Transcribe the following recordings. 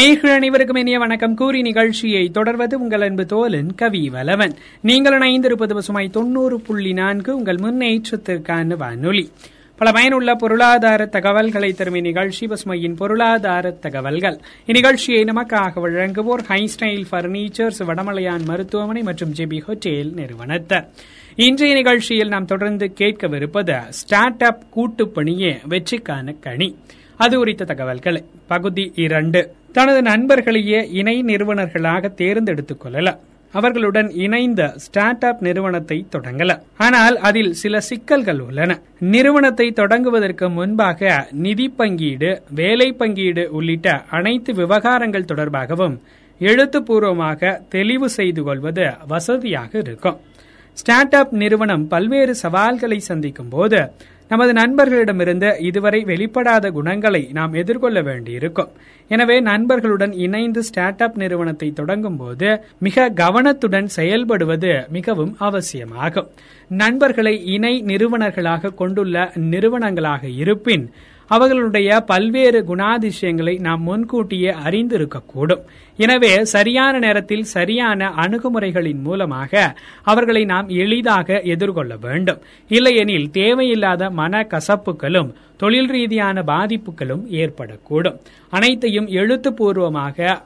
நேர்கள் அனைவருக்கும் இனிய வணக்கம். கூறி நிகழ்ச்சியை தொடர்வது உங்கள் அன்பு தோலன் கவி வலவன். நீங்கள் இணைந்திருப்பது பசுமை தொண்ணூறு புள்ளி நான்கு உங்கள் முன்னேற்றத்திற்கான வானொலி. பல பயனுள்ள பொருளாதார தகவல்களை தரும் இந்நிகழ்ச்சி பசுமையின் பொருளாதார தகவல்கள். இந்நிகழ்ச்சியை நமக்காக வழங்குவோர் ஹைஸ்டைல் பர்னிச்சர்ஸ் வடமலையான் மருத்துவமனை மற்றும் ஜெபி ஹோட்டேல் நிறுவனத்தர். இன்றைய நிகழ்ச்சியில் நாம் தொடர்ந்து கேட்கவிருப்பது ஸ்டார்ட் அப் கூட்டுப்பணியே வெற்றிக்கான கணி அது குறித்த தகவல்களை. பகுதி இரண்டு. தனது நண்பர்களையே இணை நிறுவனர்களாக தேர்ந்தெடுத்துக் கொள்ளலாம் அவர்களுடன் இணைந்த ஸ்டார்ட் அப் நிறுவனத்தை தொடங்கல. ஆனால் அதில் சில சிக்கல்கள் உள்ளன. நிறுவனத்தை தொடங்குவதற்கு முன்பாக நிதி பங்கீடு வேலை பங்கீடு உள்ளிட்ட அனைத்து விவகாரங்கள் தொடர்பாகவும் எழுத்துப்பூர்வமாக தெளிவு செய்து கொள்வது வசதியாக இருக்கும். ஸ்டார்ட் அப் நிறுவனம் பல்வேறு சவால்களை சந்திக்கும் போது நமது நண்பர்களிடமிருந்து இதுவரை வெளிப்படாத குணங்களை நாம் எதிர்கொள்ள வேண்டியிருக்கும். எனவே நண்பர்களுடன் இணைந்து ஸ்டார்ட் அப் நிறுவனத்தை தொடங்கும் போது மிக கவனத்துடன் செயல்படுவது மிகவும் அவசியமாகும். நண்பர்களை இணை நிறுவனர்களாக கொண்டுள்ள நிறுவனங்களாக இருப்பின் அவர்களுடைய பல்வேறு குணாதிசயங்களை நாம் முன்கூட்டியே அறிந்திருக்கக்கூடும். எனவே சரியான நேரத்தில் சரியான அணுகுமுறைகளின் மூலமாக அவர்களை நாம் எளிதாக எதிர்கொள்ள வேண்டும். இல்லையெனில் தேவையில்லாத மன கசப்புகளும் தொழில் ரீதியான பாதிப்புகளும் ஏற்படக்கூடும். அனைத்தையும் எழுத்துப்பூர்வமாக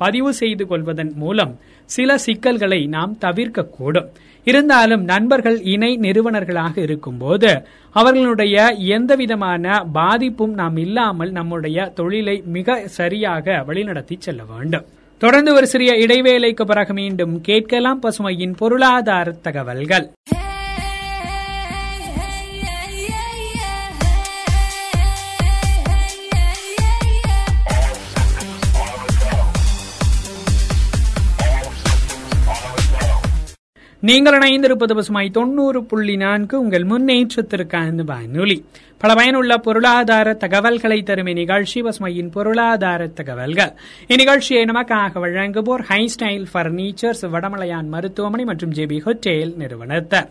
பதிவு செய்து கொள்வதன் மூலம் சில சிக்கல்களை நாம் தவிர்க்கக்கூடும். இருந்தாலும் நண்பர்கள் இணை நிறுவனர்களாக இருக்கும்போது அவர்களுடைய எந்தவிதமான பாதிப்பும் நாம் இல்லாமல் நம்முடைய தொழிலை மிக சரியாக வழிநடத்தி செல்ல வேண்டும். தொடர்ந்து ஒரு சிறிய இடைவேளைக்கு பிறகு மீண்டும் கேட்கலாம் பசுமையின் பொருளாதார தகவல்கள். நீங்கள் இணைந்திருப்பது பசுமாய் தொண்ணூறு புள்ளி நான்கு. உங்கள் முன்னேற்றத்திற்கான வானொலி. பல பயனுள்ள பொருளாதார தகவல்களை தரும் இந்நிகழ்ச்சி பசுமையின் பொருளாதார தகவல்கள். இந்நிகழ்ச்சியை நமக்காக வழங்குவோர் ஹை ஸ்டைல் பர்னிச்சர்ஸ் வடமலையான் மருத்துவமனை மற்றும் ஜேபி ஹோட்டேல் நிறுவனத்தர்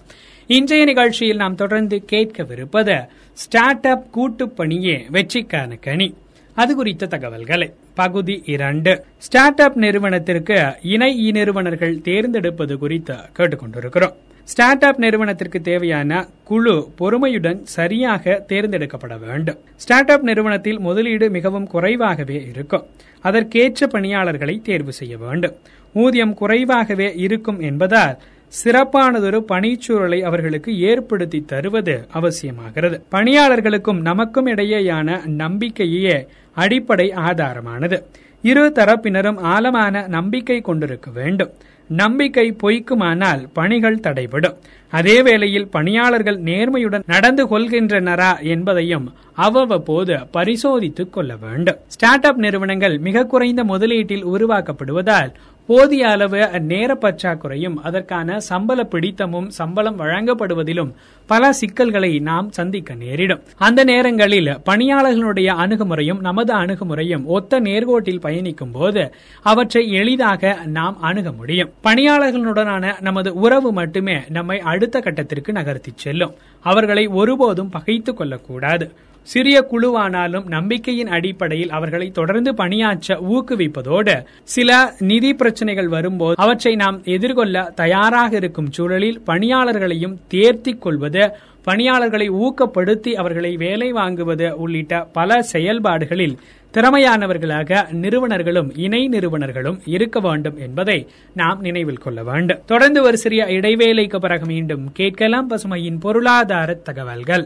இன்றைய நிகழ்ச்சியில் நாம் தொடர்ந்து கேட்கவிருப்பது ஸ்டார்ட் அப் கூட்டுப்பணியே வெற்றிக்கான கனி. அது குறித்த தகவல்களை. பகுதி இரண்டு. ஸ்டார்ட் அப் நிறுவனத்திற்கு இணை இ நிறுவனர்கள் தேர்ந்தெடுப்பது குறித்து கேட்டுக்கொண்டிருக்கிறோம். ஸ்டார்ட் அப் நிறுவனத்திற்கு தேவையான குழு பொறுமையுடன் சரியாக தேர்ந்தெடுக்கப்பட வேண்டும். ஸ்டார்ட் அப் நிறுவனத்தில் முதலீடு மிகவும் குறைவாகவே இருக்கும். அதற்கேற்ற பணியாளர்களை தேர்வு செய்ய வேண்டும். ஊதியம் குறைவாகவே இருக்கும் என்பதால் சிறப்பானதொரு பணிச்சூழலை அவர்களுக்கு ஏற்படுத்தி தருவது அவசியமாகிறது. பணியாளர்களுக்கும் நமக்கும் இடையேயான நம்பிக்கையே அடிப்படை ஆதாரமானது. இரு தரப்பினரும் ஆழமான நம்பிக்கை கொண்டிருக்க வேண்டும். நம்பிக்கை பொய்க்குமானால் பணிகள் தடைபடும். அதே வேளையில் பணியாளர்கள் நேர்மையுடன் நடந்து கொள்கின்றனரா என்பதையும் அவ்வப்போது பரிசோதித்துக் கொள்ள வேண்டும். ஸ்டார்ட் அப் நிறுவனங்கள் மிக குறைந்த முதலீட்டில் உருவாக்கப்படுவதால் போதிய அளவு நேர பற்றாக்குறையும் அதற்கான சம்பள பிடித்தமும் சம்பளம் வழங்கப்படுவதிலும் பல சிக்கல்களை நாம் சந்திக்க நேரிடும். அந்த நேரங்களில் பணியாளர்களுடைய அணுகுமுறையும் நமது அணுகுமுறையும் ஒத்த நேர்கோட்டில் பயணிக்கும் போது அவற்றை எளிதாக நாம் அணுக முடியும். பணியாளர்களுடனான நமது உறவு மட்டுமே நம்மை அடுத்த கட்டத்திற்கு நகர்த்தி செல்லும். அவர்களை ஒருபோதும் பகைத்துக் கொள்ளக்கூடாது. சிறிய குழுவானாலும் நம்பிக்கையின் அடிப்படையில் அவர்களை தொடர்ந்து பணியாற்ற ஊக்குவிப்பதோடு சில நிதி பிரச்சனைகள் வரும்போது அவற்றை நாம் எதிர்கொள்ள தயாராக இருக்கும் சூழலில் பணியாளர்களையும் தேர்த்திக் கொள்வது பணியாளர்களை ஊக்கப்படுத்தி அவர்களை வேலை வாங்குவது உள்ளிட்ட பல செயல்பாடுகளில் திறமையானவர்களாக நிறுவனர்களும் இணை நிறுவனர்களும் இருக்க வேண்டும் என்பதை நாம் நினைவில் கொள்ள வேண்டும். தொடர்ந்து ஒரு சிறிய இடைவேளைக்கு பிறகு மீண்டும் கேட்கலாம் பசுமையின் பொருளாதார தகவல்கள்.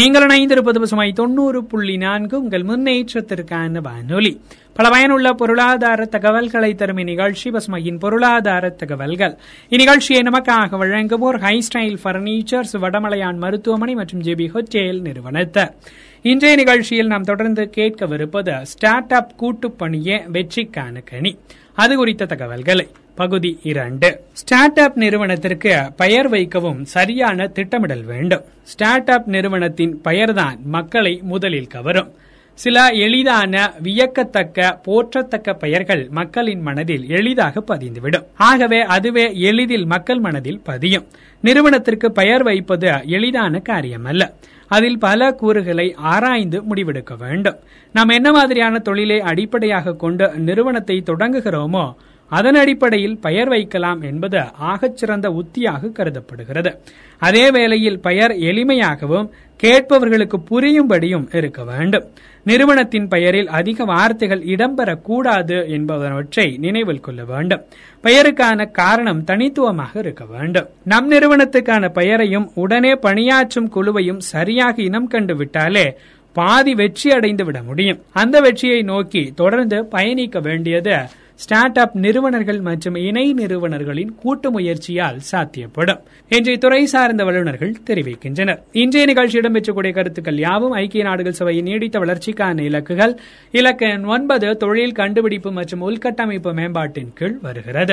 நீங்கள் இணைந்திருப்பது பசுமை தொண்ணூறு புள்ளி நான்கு. உங்கள் முன்னேற்றத்திற்கான வானொலி. பல பயனுள்ள பொருளாதார தகவல்களை தரும் இந்நிகழ்ச்சி பசுமையின் பொருளாதார தகவல்கள். இந்நிகழ்ச்சியை நமக்காக வழங்குவோர் ஹை ஸ்டைல் பர்னிச்சர்ஸ் வடமலையான் மருத்துவமனை மற்றும் ஜேபி ஹோட்டேல் நிறுவனத்தர். இன்றைய நிகழ்ச்சியில் நாம் தொடர்ந்து கேட்கவிருப்பது ஸ்டார்ட் அப் கூட்டுப்பணிய வெற்றிக்கான கனி. அது குறித்த தகவல்களை. பகுதி இரண்டு. ஸ்டார்ட் அப் நிறுவனத்திற்கு பெயர் வைக்கவும் சரியான திட்டமிடல் வேண்டும். ஸ்டார்ட் அப் நிறுவனத்தின் பெயர்தான் மக்களை முதலில் கவரும். சில எளிதான வியக்கத்தக்க போற்றத்தக்க பெயர்கள் மக்களின் மனதில் எளிதாக பதிந்துவிடும். ஆகவே அதுவே எளிதில் மக்கள் மனதில் பதியும். நிறுவனத்திற்கு பெயர் வைப்பது எளிதான காரியமல்ல. அதில் பல கூறுகளை ஆராய்ந்து முடிவெடுக்க வேண்டும். நாம் என்ன மாதிரியான தொழிலை அடிப்படையாக கொண்டு நிறுவனத்தை தொடங்குகிறோமோ அதன் அடிப்படையில் பெயர் வைக்கலாம் என்பது ஆகச்சிறந்த உத்தியாக கருதப்படுகிறது. அதே வேளையில் பெயர் எளிமையாகவும் கேட்பவர்களுக்கு புரியும்படியும் இருக்க வேண்டும். நிறுவனத்தின் பெயரில் அதிக வார்த்தைகள் இடம்பெறக்கூடாது என்பவற்றை நினைவில் கொள்ள வேண்டும். பெயருக்கான காரணம் தனித்துவமாக இருக்க வேண்டும். நம் நிறுவனத்துக்கான பெயரையும் உடனே பணியாற்றும் குழுவையும் சரியாக இனம் கண்டு விட்டாலே பாதி வெற்றி அடைந்து விட முடியும். அந்த வெற்றியை நோக்கி தொடர்ந்து பயணிக்க வேண்டியது ஸ்டார்ட் அப் நிறுவனர்கள் மற்றும் இணை நிறுவனர்களின் கூட்டு முயற்சியால் சாத்தியப்படும். என்று துறை சார்ந்த வல்லுநர்கள் தெரிவிக்கின்றனர். இன்றைய நிகழ்ச்சி இடம்பெற்றக்கூடிய கருத்துக்கள் யாவும் ஐக்கிய நாடுகள் சபையின் நீடித்த வளர்ச்சிக்கான இலக்குகள். இலக்கு ஒன்பது தொழில் கண்டுபிடிப்பு மற்றும் உள்கட்டமைப்பு மேம்பாட்டின் கீழ் வருகிறது.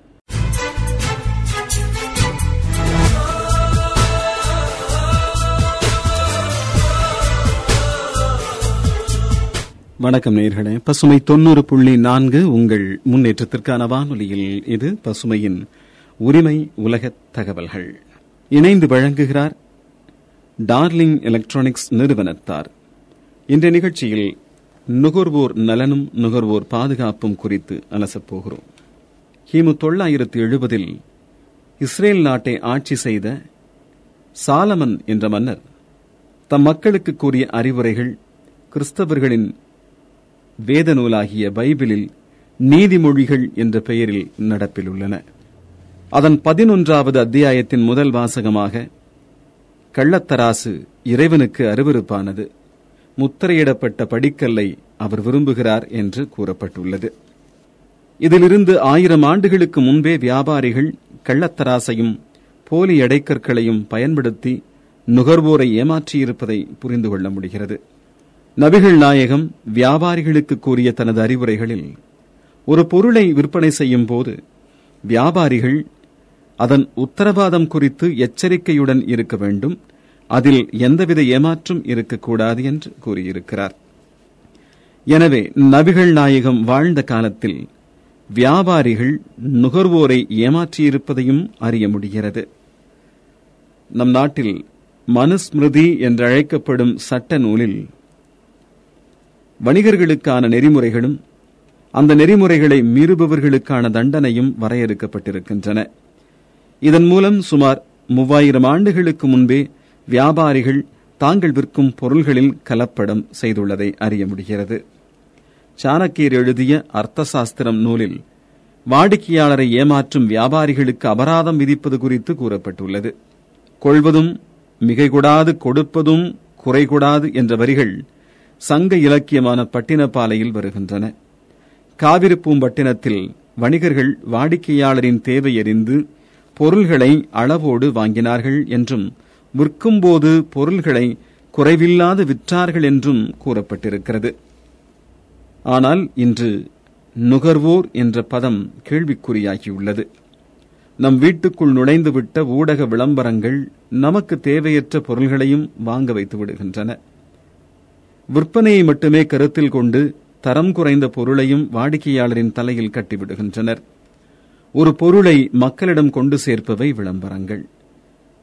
வணக்கம் நேர்களே பசுமை தொண்ணூறு புள்ளி நான்கு உங்கள் முன்னேற்றத்திற்கான வானொலியில் இது பசுமையின் உரிமை உலக தகவல்கள். இணைந்து வழங்குகிறார் டார்லிங் எலக்ட்ரானிக்ஸ் நிறுவனத்தார். இன்றைய நிகழ்ச்சியில் நுகர்வோர் நலனும் நுகர்வோர் பாதுகாப்பும் குறித்து அலசப்போகிறோம் கிமு தொள்ளாயிரத்து எழுபதில் இஸ்ரேல் நாட்டை ஆட்சி செய்த சாலமன் என்ற மன்னர் தம் மக்களுக்கு கூறிய அறிவுரைகள் கிறிஸ்தவர்களின் வேத நூலாகிய பைபிளில் நீதிமொழிகள் என்ற பெயரில் நடப்பில் உள்ளன அதன் பதினொன்றாவது அத்தியாயத்தின் முதல் வாசகமாக கள்ளத்தராசு இறைவனுக்கு அருவருப்பானது. முத்திரையிடப்பட்ட படிக்கல்லை அவர் விரும்புகிறார் என்று கூறப்பட்டுள்ளது. இதிலிருந்து ஆயிரம் ஆண்டுகளுக்கு முன்பே வியாபாரிகள் கள்ளத்தராசையும் போலி எடைக்கற்களையும் பயன்படுத்தி நுகர்வோரை ஏமாற்றியிருப்பதை புரிந்து கொள்ள முடிகிறது. நபிகள் நாயகம் வியாபாரிகளுக்கு கூறிய தனது அறிவுரைகளில் ஒரு பொருளை விற்பனை செய்யும் போது வியாபாரிகள் அதன் உத்தரவாதம் குறித்து எச்சரிக்கையுடன் இருக்க வேண்டும் அதில் எந்தவித ஏமாற்றும் இருக்கக்கூடாது என்று கூறியிருக்கிறார். எனவே நபிகள் நாயகம் வாழ்ந்த காலத்தில் வியாபாரிகள் நுகர்வோரை ஏமாற்றியிருப்பதையும் அறிய முடிகிறது. நம் நாட்டில் மனுஸ்மிருதி என்றழைக்கப்படும் சட்ட நூலில் வணிகர்களுக்கான நெறிமுறைகளும் அந்த நெறிமுறைகளை மீறுபவர்களுக்கான தண்டனையும் வரையறுக்கப்பட்டிருக்கின்றன. இதன் மூலம் சுமார் மூவாயிரம் ஆண்டுகளுக்கு முன்பே வியாபாரிகள் தாங்கள் விற்கும் பொருள்களில் கலப்படம் செய்துள்ளதை அறிய முடிகிறது. சாணக்கியர் எழுதிய அர்த்தசாஸ்திரம் நூலில் வாடிக்கையாளரை ஏமாற்றும் வியாபாரிகளுக்கு அபராதம் விதிப்பது குறித்து கூறப்பட்டுள்ளது. கொள்வதும் மிகைகூடாது கொடுப்பதும் குறைகூடாது என்ற வரிகள் சங்க இலக்கியமான பட்டினப்பாலையில் வருகின்றன. காவிரிப்பூம்பட்டினத்தில் வணிகர்கள் வாடிக்கையாளரின் தேவை அறிந்து பொருள்களை அளவோடு வாங்கினார்கள் என்றும் விற்கும்போது பொருள்களை குறைவில்லாது விற்றார்கள் என்றும் கூறப்பட்டிருக்கிறது. ஆனால் இன்று நுகர்வோர் என்ற பதம் கேள்விக்குறியாகியுள்ளது. நம் வீட்டுக்குள் நுழைந்துவிட்ட ஊடக விளம்பரங்கள் நமக்கு தேவையற்ற பொருள்களையும் வாங்க வைத்து விடுகின்றன. விற்பனையை மட்டுமே கருத்தில் கொண்டு தரம் குறைந்த பொருளையும் வாடிக்கையாளரின் தலையில் கட்டிவிடுகின்றனர். ஒரு பொருளை மக்களிடம் கொண்டு சேர்ப்பவை விளம்பரங்கள்.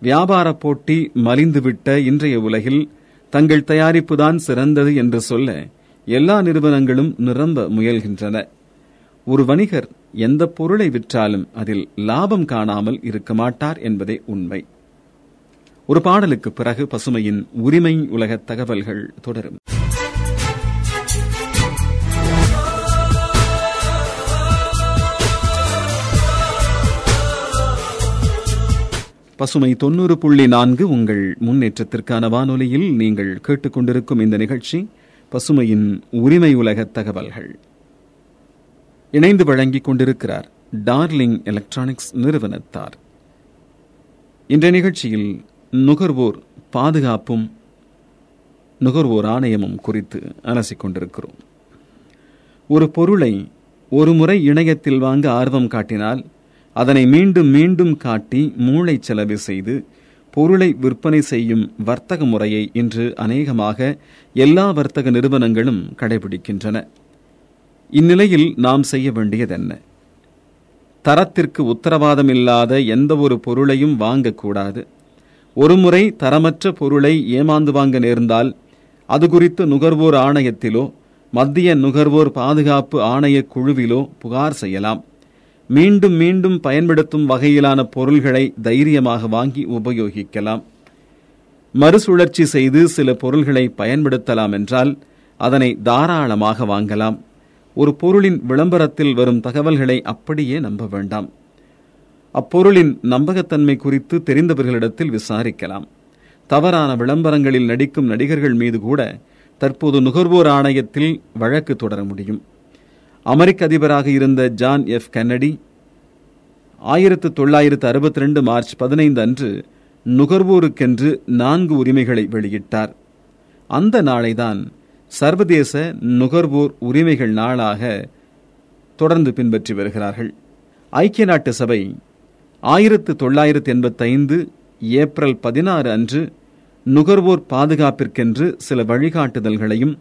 வியாபார போட்டி மலிந்துவிட்ட இன்றைய உலகில் தங்கள் தயாரிப்புதான் சிறந்தது என்று சொல்ல எல்லா நிறுவனங்களும் நிரம்ப முயல்கின்றன. ஒரு வணிகர் எந்த பொருளை விற்றாலும் அதில் லாபம் காணாமல் இருக்க மாட்டார் என்பதே உண்மை. ஒரு பாடலுக்கு பிறகு பசுமையின் உரிமை உலக தகவல்கள் தொடரும். பசுமை தொண்ணூறு புள்ளி நான்கு உங்கள் முன்னேற்றத்திற்கான வானொலியில் நீங்கள் கேட்டுக்கொண்டிருக்கும் இந்த நிகழ்ச்சி பசுமையின் உரிமை உலக தகவல்கள். இணைந்து வழங்கிக் கொண்டிருக்கிறார் டார்லிங் எலக்ட்ரானிக்ஸ் நிறுவனத்தார். இன்றைய நிகழ்ச்சியில் நுகர்வோர் பாதுகாப்பும் நுகர்வோர் ஆணையமும் குறித்து அலசிக் கொண்டிருக்கிறோம். ஒரு பொருளை ஒரு முறை இணையத்தில் வாங்க ஆர்வம் காட்டினால் அதனை மீண்டும் மீண்டும் காட்டி மூளை செலவு செய்து பொருளை விற்பனை செய்யும் வர்த்தக முறையை இன்று அநேகமாக எல்லா வர்த்தக நிறுவனங்களும் கடைபிடிக்கின்றன. இந்நிலையில் நாம் செய்ய வேண்டியதென்ன? தரத்திற்கு உத்தரவாதம் இல்லாத எந்த ஒரு பொருளையும் வாங்கக்கூடாது. ஒருமுறை தரமற்ற பொருளை ஏமாந்து வாங்க நேர்ந்தால் அது குறித்து நுகர்வோர் ஆணையத்திலோ மத்திய நுகர்வோர் பாதுகாப்பு ஆணைய குழுவிலோ புகார் செய்யலாம். மீண்டும் மீண்டும் பயன்படுத்தும் வகையிலான பொருள்களை தைரியமாக வாங்கி உபயோகிக்கலாம். மறுசுழற்சி செய்து சில பொருள்களை பயன்படுத்தலாம் என்றால் அதனை தாராளமாக வாங்கலாம். ஒரு பொருளின் விளம்பரத்தில் வரும் தகவல்களை அப்படியே நம்ப வேண்டாம். அப்பொருளின் நம்பகத்தன்மை குறித்து தெரிந்தவர்களிடத்தில் விசாரிக்கலாம். தவறான விளம்பரங்களில் நடிக்கும் நடிகர்கள் மீது கூட தற்போது நுகர்வோர் ஆணையத்தில் வழக்கு தொடர முடியும். அமெரிக்க அதிபராக இருந்த ஜான் எஃப் கென்னடி ஆயிரத்து தொள்ளாயிரத்து அறுபத்தி ரெண்டு மார்ச் பதினைந்து அன்று நுகர்வோருக்கென்று நான்கு உரிமைகளை வெளியிட்டார். அந்த நாளைதான் சர்வதேச நுகர்வோர் உரிமைகள் நாளாக தொடர்ந்து பின்பற்றி வருகிறார்கள். ஐக்கிய நாட்டு சபை ஆயிரத்து தொள்ளாயிரத்து எண்பத்தைந்து ஏப்ரல் பதினாறு அன்று நுகர்வோர் பாதுகாப்பிற்கென்று சில வழிகாட்டுதல்களையும்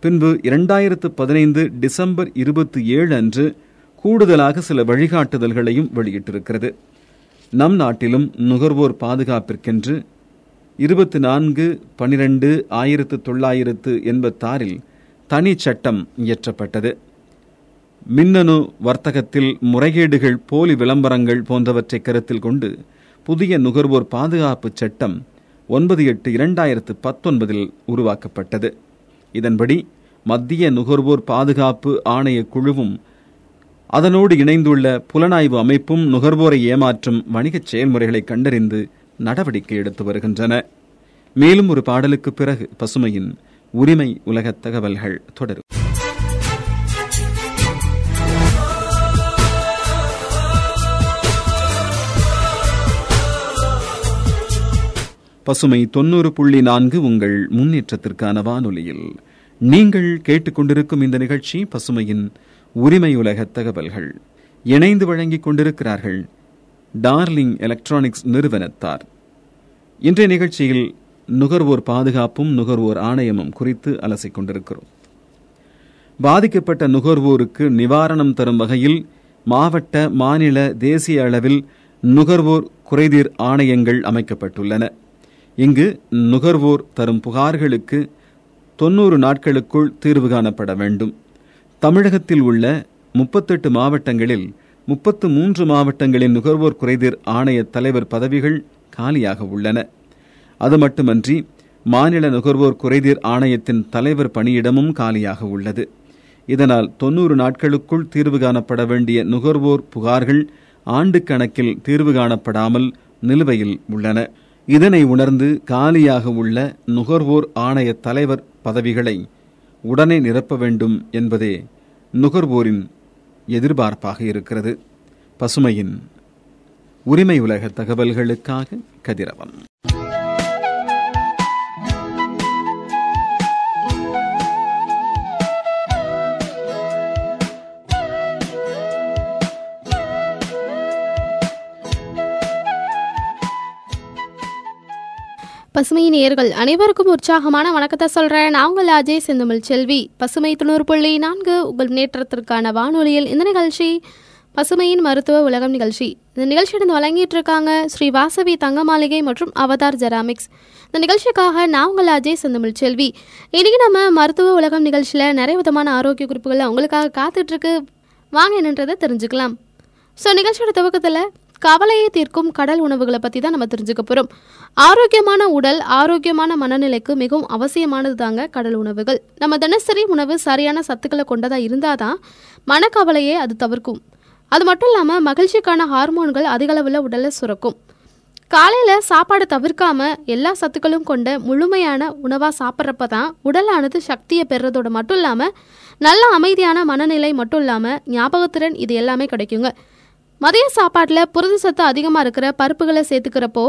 பின்பு இரண்டாயிரத்து பதினைந்து டிசம்பர் இருபத்தி ஏழு அன்று கூடுதலாக சில வழிகாட்டுதல்களையும் வெளியிட்டிருக்கிறது. நம் நாட்டிலும் நுகர்வோர் பாதுகாப்பிற்கென்று இருபத்தி நான்கு பனிரெண்டு ஆயிரத்து தொள்ளாயிரத்து எண்பத்தாறில் தனி சட்டம் இயற்றப்பட்டது. மின்னணு வர்த்தகத்தில் முறைகேடுகள் போலி விளம்பரங்கள் போன்றவற்றை கருத்தில் கொண்டு புதிய நுகர்வோர் பாதுகாப்பு சட்டம் ஒன்பது எட்டு இரண்டாயிரத்து பத்தொன்பதில் உருவாக்கப்பட்டது. இதன்படி மத்திய நுகர்வோர் பாதுகாப்பு ஆணைய குழுவும் அதனோடு இணைந்துள்ள புலனாய்வு அமைப்பும் நுகர்வோரை ஏமாற்றும் வணிகச் செயல்முறைகளை கண்டறிந்து நடவடிக்கை எடுத்து வருகின்றன. மேலும் ஒரு பாடலுக்கு பிறகு பசுமையின் உரிமை உலகத் தகவல்கள் தொடரும். பசுமை தொண்ணூறு புள்ளி நான்கு உங்கள் முன்னேற்றத்திற்கான வானொலியில். நீங்கள் கேட்டுக்கொண்டிருக்கும் இந்த நிகழ்ச்சி பசுமையின் உரிமை உலக தகவல்கள். இணைந்து வழங்கிக் கொண்டிருக்கிறார்கள் டார்லிங் எலக்ட்ரானிக்ஸ் நிறுவனத்தார். இன்றைய நிகழ்ச்சியில் நுகர்வோர் பாதுகாப்பும் நுகர்வோர் ஆணையமும் குறித்து அலசிக் கொண்டிருக்கிறோம். பாதிக்கப்பட்ட நுகர்வோருக்கு நிவாரணம் தரும் வகையில் மாவட்ட மாநில தேசிய அளவில் நுகர்வோர் குறைதீர் ஆணையங்கள் அமைக்கப்பட்டுள்ளன. இங்கு நுகர்வோர் தரும் புகார்களுக்கு தொன்னூறு நாட்களுக்குள் தீர்வு காணப்பட வேண்டும். தமிழகத்தில் உள்ள முப்பத்தெட்டு மாவட்டங்களில் முப்பத்து மூன்று மாவட்டங்களின் நுகர்வோர் குறைதீர் ஆணைய தலைவர் பதவிகள் காலியாக உள்ளன. அது மட்டுமன்றி மாநில நுகர்வோர் குறைதீர் ஆணையத்தின் தலைவர் பணியிடமும் காலியாக உள்ளது. இதனால் தொன்னூறு நாட்களுக்குள் தீர்வு காணப்பட வேண்டிய நுகர்வோர் புகார்கள் ஆண்டு கணக்கில் தீர்வு காணப்படாமல் நிலுவையில் உள்ளன. இதனை உணர்ந்து காலியாக உள்ள நுகர்வோர் ஆணைய தலைவர் பதவிகளை உடனே நிரப்ப வேண்டும் என்பதே நுகர்வோரின் எதிர்பார்ப்பாக இருக்கிறது. பசுமையின் உரிமை உலக தகவல்களுக்காக கதிரவன். பசுமை நேயர்கள் அனைவருக்கும் உற்சாகமான வணக்கத்தை சொல்றேன். நாங்கள் அஜய் செந்தமிழ் செல்வி. பசுமை தொண்ணூறு புள்ளி நான்கு உங்கள் முன்னேற்றத்திற்கான வானொலியில் இந்த நிகழ்ச்சி பசுமையின் மருத்துவ உலகம் நிகழ்ச்சி. இந்த நிகழ்ச்சியிடம் வழங்கிட்டு இருக்காங்க ஸ்ரீ வாசவி தங்க மாளிகை மற்றும் அவதார் ஜெராமிக்ஸ். இந்த நிகழ்ச்சிக்காக நான் உங்கள் அஜய் செந்தமிழ் செல்வி. இன்னைக்கு நம்ம மருத்துவ உலகம் நிகழ்ச்சியில் நிறைய விதமான ஆரோக்கிய குறிப்புகள் உங்களுக்காக காத்துட்டு இருக்கு. வாங்க என்னன்றதை தெரிஞ்சுக்கலாம். ஸோ நிகழ்ச்சியோட துவக்கத்தில் கவலையை தீர்க்கும் கடல் உணவுகளை பற்றி தான் நம்ம தெரிஞ்சுக்க போகிறோம் ஆரோக்கியமான உடல் ஆரோக்கியமான மனநிலைக்கு மிகவும் அவசியமானது தாங்க கடல் உணவுகள். நம்ம தினசரி உணவு சரியான சத்துக்களை கொண்டதாக இருந்தால் தான் மனக்கவலையை அது தவிர்க்கும். அது மட்டும் இல்லாமல் மகிழ்ச்சிக்கான ஹார்மோன்கள் அதிகளவில் உடலை சுரக்கும். காலையில் சாப்பாடு தவிர்க்காம எல்லா சத்துக்களும் கொண்ட முழுமையான உணவாக சாப்பிட்றப்ப தான் உடலானது சக்தியை பெறுறதோட மட்டும் இல்லாமல் நல்ல அமைதியான மனநிலை மட்டும் இல்லாமல் ஞாபகத்திறன் இது எல்லாமே கிடைக்குங்க. மதிய சாப்பாட்டில் புரத சத்து அதிகமாக இருக்கிற பருப்புகளை சேர்த்துக்கிறப்போ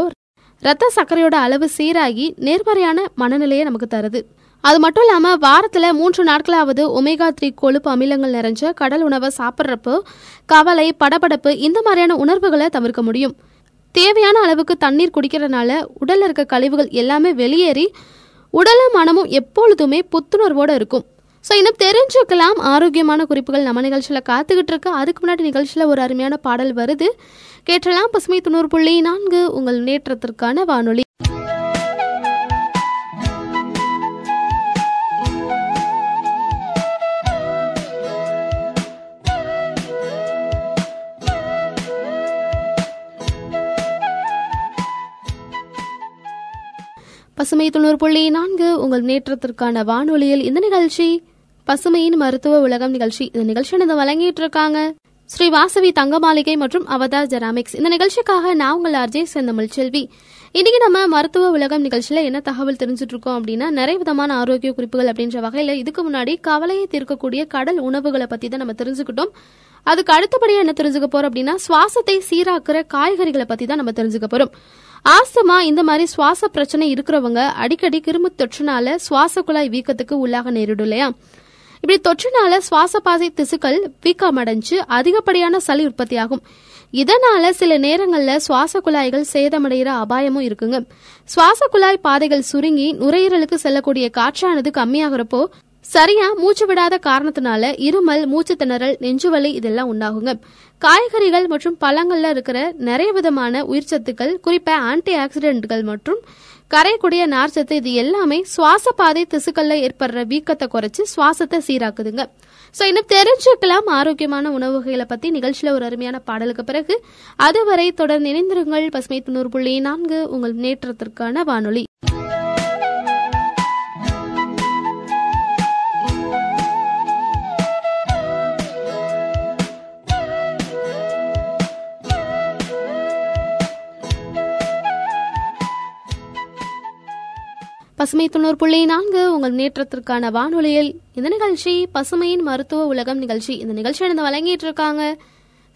ரத்த சர்க்கரையோட அளவு சீராகி நேர்மறையான மனநிலையை நமக்கு தருது. அது மட்டும் இல்லாமல் வாரத்தில் மூன்று நாட்களாவது ஒமேகா த்ரீ கொழுப்பு அமிலங்கள் நிறைஞ்ச கடல் உணவை சாப்பிட்றப்போ கவலை படபடப்பு இந்த மாதிரியான உணர்வுகளை தவிர்க்க முடியும். தேவையான அளவுக்கு தண்ணீர் குடிக்கிறதுனால உடலில் இருக்க கழிவுகள் எல்லாமே வெளியேறி உடலும் மனமும் எப்பொழுதுமே புத்துணர்வோடு இருக்கும். ஸோ இன்னும் தெரிஞ்சுக்கலாம். ஆரோக்கியமான குறிப்புகள் நம்ம நிகழ்ச்சியில் காத்துக்கிட்டு இருக்கு. அதுக்கு முன்னாடி நிகழ்ச்சியில் ஒரு அருமையான பாடல் வருது. கேட்டலாம் பசுமை தொண்ணூறு புள்ளி நான்கு உங்கள் முன்னேற்றத்திற்கான வானொலி. பசுமை தொண்ணூறு புள்ளி நான்கு உங்கள் முன்னேற்றத்திற்கான வானொலியில் இந்த நிகழ்ச்சி பசுமையின் மருத்துவ உலகம் நிகழ்ச்சி இந்த நிகழ்ச்சியானது வழங்கிட்டு இருக்காங்க ஸ்ரீ வாசவி தங்க மாளிகை மற்றும் அவதார் ஜெராமிக்ஸ். இந்த நிகழ்ச்சிக்காக நான் உங்கள் அர்ஜய் செந்தமிழ் செல்வி. இன்னைக்கு நம்ம மருத்துவ உலகம் நிகழ்ச்சியில என்ன தகவல் தெரிஞ்சுட்டு இருக்கோம் அப்படின்னா நிறைய விதமான ஆரோக்கிய குறிப்புகள் அப்படின்ற வகையில இதுக்கு முன்னாடி கவலையை தீர்க்கக்கூடிய கடல் உணவுகளை பத்தி தான் நம்ம தெரிஞ்சுக்கிட்டோம். அதுக்கு அடுத்தபடியா என்ன தெரிஞ்சுக்க போறோம் அப்படின்னா சுவாசத்தை சீராக்குற காய்கறிகளை பத்தி தான் நம்ம தெரிஞ்சுக்க போறோம். ஆஸ்துமா இந்த மாதிரி சுவாச பிரச்சனை இருக்கிறவங்க அடிக்கடி கிருமி தொற்றுனால சுவாச குழாய் வீக்கத்துக்கு உள்ளாக நேரிடும் இல்லையா? இப்படி தொற்றுனால சுவாச பாதை திசுக்கள் வீக்கமடைஞ்சு அதிகப்படியான சளி உற்பத்தியாகும். இதனால சில நேரங்கள்ல சுவாச குழாய்கள் சேதமடைகிற அபாயமும் இருக்குங்க. சுவாச குழாய் பாதைகள் சுருங்கி நுரையீரலுக்கு செல்லக்கூடிய காற்றானது கம்மியாகிறப்போ சரியா மூச்சு விடாத காரணத்தினால இருமல் மூச்சு திணறல் நெஞ்சுவலி இதெல்லாம் உண்டாகுங்க. காய்கறிகள் மற்றும் பழங்கள்ல இருக்கிற நிறைய விதமான உயிர் சத்துக்கள் குறிப்பா ஆன்டி ஆக்சிடென்ட்கள் மற்றும் கரையக்கூடிய நார்ச்சத்து இது எல்லாமே சுவாச பாதை திசுக்கள்ல ஏற்படுற வீக்கத்தை குறைச்சு சுவாசத்தை சீராக்குதுங்க. ஸோ இன்னும் தெரிஞ்சுக்கலாம் ஆரோக்கியமான உணவு வகைகளை பத்தி நிகழ்ச்சியில ஒரு அருமையான பாடலுக்கு பிறகு. அதுவரை தொடர்ந்து இணைந்திருங்கள் பசுமை தொண்ணூறு புள்ளி நான்கு உங்கள் முன்னேற்றத்திற்கான வானொலி. பசுமை தொண்ணூறு புள்ளி நான்கு உங்கள் நேற்றத்திற்கான வானொலியில் இந்த நிகழ்ச்சி பசுமையின் மருத்துவ உலகம் நிகழ்ச்சி இந்த நிகழ்ச்சி நடந்து வழங்கிட்டு இருக்காங்க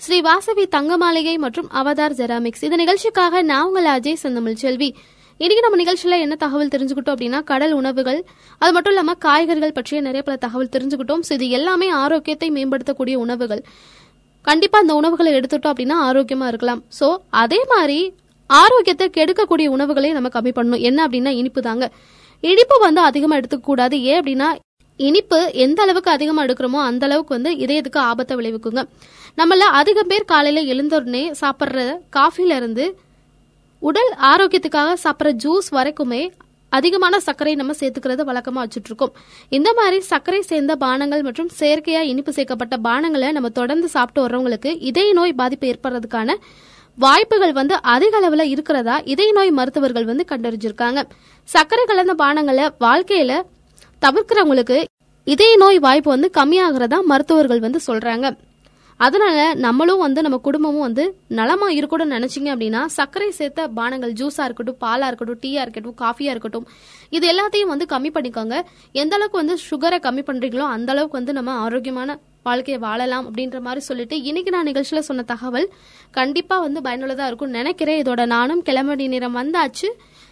ஸ்ரீ வாசவி தங்க மாளிகை மற்றும் அவதார் ஜெராமிக்ஸ் இந்த நிகழ்ச்சிக்காக நான் உங்கள் அஜய் செந்தமிழ் செல்வி. இன்னைக்கு நம்ம நிகழ்ச்சியில என்ன தகவல் தெரிஞ்சுக்கிட்டோம் அப்படின்னா கடல் உணவுகள் அது மட்டும் இல்லாம காய்கறிகள் பற்றிய நிறைய பல தகவல் தெரிஞ்சுக்கிட்டோம். ஸோ இது எல்லாமே ஆரோக்கியத்தை மேம்படுத்தக்கூடிய உணவுகள். கண்டிப்பா அந்த உணவுகளை எடுத்துட்டோம் அப்படின்னா ஆரோக்கியமா இருக்கலாம். ஸோ அதே மாதிரி ஆரோக்கியத்தை கெடுக்கக்கூடிய உணவுகளை நம்ம கம்மி பண்ணணும். என்ன அப்படின்னா இனிப்பு தாங்க. இனிப்பு வந்து அதிகமா எடுத்துக்கூடாது ஏன் அப்படின்னா இனிப்பு எந்த அளவுக்கு அதிகமா எடுக்கிறோமோ அந்த அளவுக்கு வந்து இதயத்துக்கு ஆபத்தை விளைவிக்குங்க. நம்மள அதிகம் பேர் காலையில எழுந்தோடனே சாப்பிட்ற காஃபில இருந்து உடல் ஆரோக்கியத்துக்காக சாப்பிட்ற ஜூஸ் வரைக்குமே அதிகமான சர்க்கரை நம்ம சேர்த்துக்கிறது வழக்கமா வச்சுட்டு இருக்கோம் இந்த மாதிரி சர்க்கரை சேர்ந்த பானங்கள் மற்றும் செயற்கையா இனிப்பு சேர்க்கப்பட்ட பானங்களை நம்ம தொடர்ந்து சாப்பிட்டு வர்றவங்களுக்கு இதய நோய் பாதிப்பு ஏற்படுறதுக்கான வாய்ப்புகள் வந்து அதிக அளவுல இருக்கிறதா? இதய நோய் மருத்துவர்கள் வந்து கண்டறிஞ்சிருக்காங்க. சர்க்கரை கலந்த பானங்களை வாழ்க்கையில தவிர்க்கிறவங்களுக்கு இதய நோய் வாய்ப்பு வந்து கம்மியாகிறதா மருத்துவர்கள் வந்து சொல்றாங்க. அதனால நம்மளும் வந்து நம்ம குடும்பமும் வந்து நலமா இருக்கணும்னு நினைச்சீங்க அப்படின்னா சர்க்கரை சேர்த்த பானங்கள் ஜூஸா இருக்கட்டும் பாலா இருக்கட்டும் டீயா இருக்கட்டும் காஃபியா இருக்கட்டும் இது எல்லாத்தையும் வந்து கம்மி பண்ணிக்கோங்க. எந்த அளவுக்கு வந்து சுகரை கம்மி பண்றீங்களோ அந்த அளவுக்கு வந்து நம்ம ஆரோக்கியமான வாழ்க்கையை வாழலாம் அப்படின்ற மாதிரி சொல்லிட்டு இன்னைக்கு நான் நிகழ்ச்சியில சொன்ன தகவல் கண்டிப்பா வந்து பயனுள்ளதா இருக்கும்னு நினைக்கிறேன். இதோட நானும் கிளம்படி நேரம் வந்தாச்சு.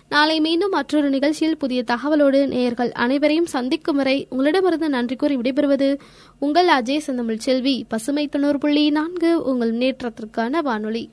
நாளை மீண்டும் மற்றொரு நிகழ்ச்சியில் புதிய தகவலோடு நேயர்கள் அனைவரையும் சந்திக்கும் வரை உங்களிடமிருந்து நன்றி கூறி விடைபெறுவது உங்கள் அஜய் செந்தமிழ் செல்வி. பசுமை தொண்ணூறு புள்ளி நான்கு உங்கள் முன்னேற்றத்திற்கான வானொலி.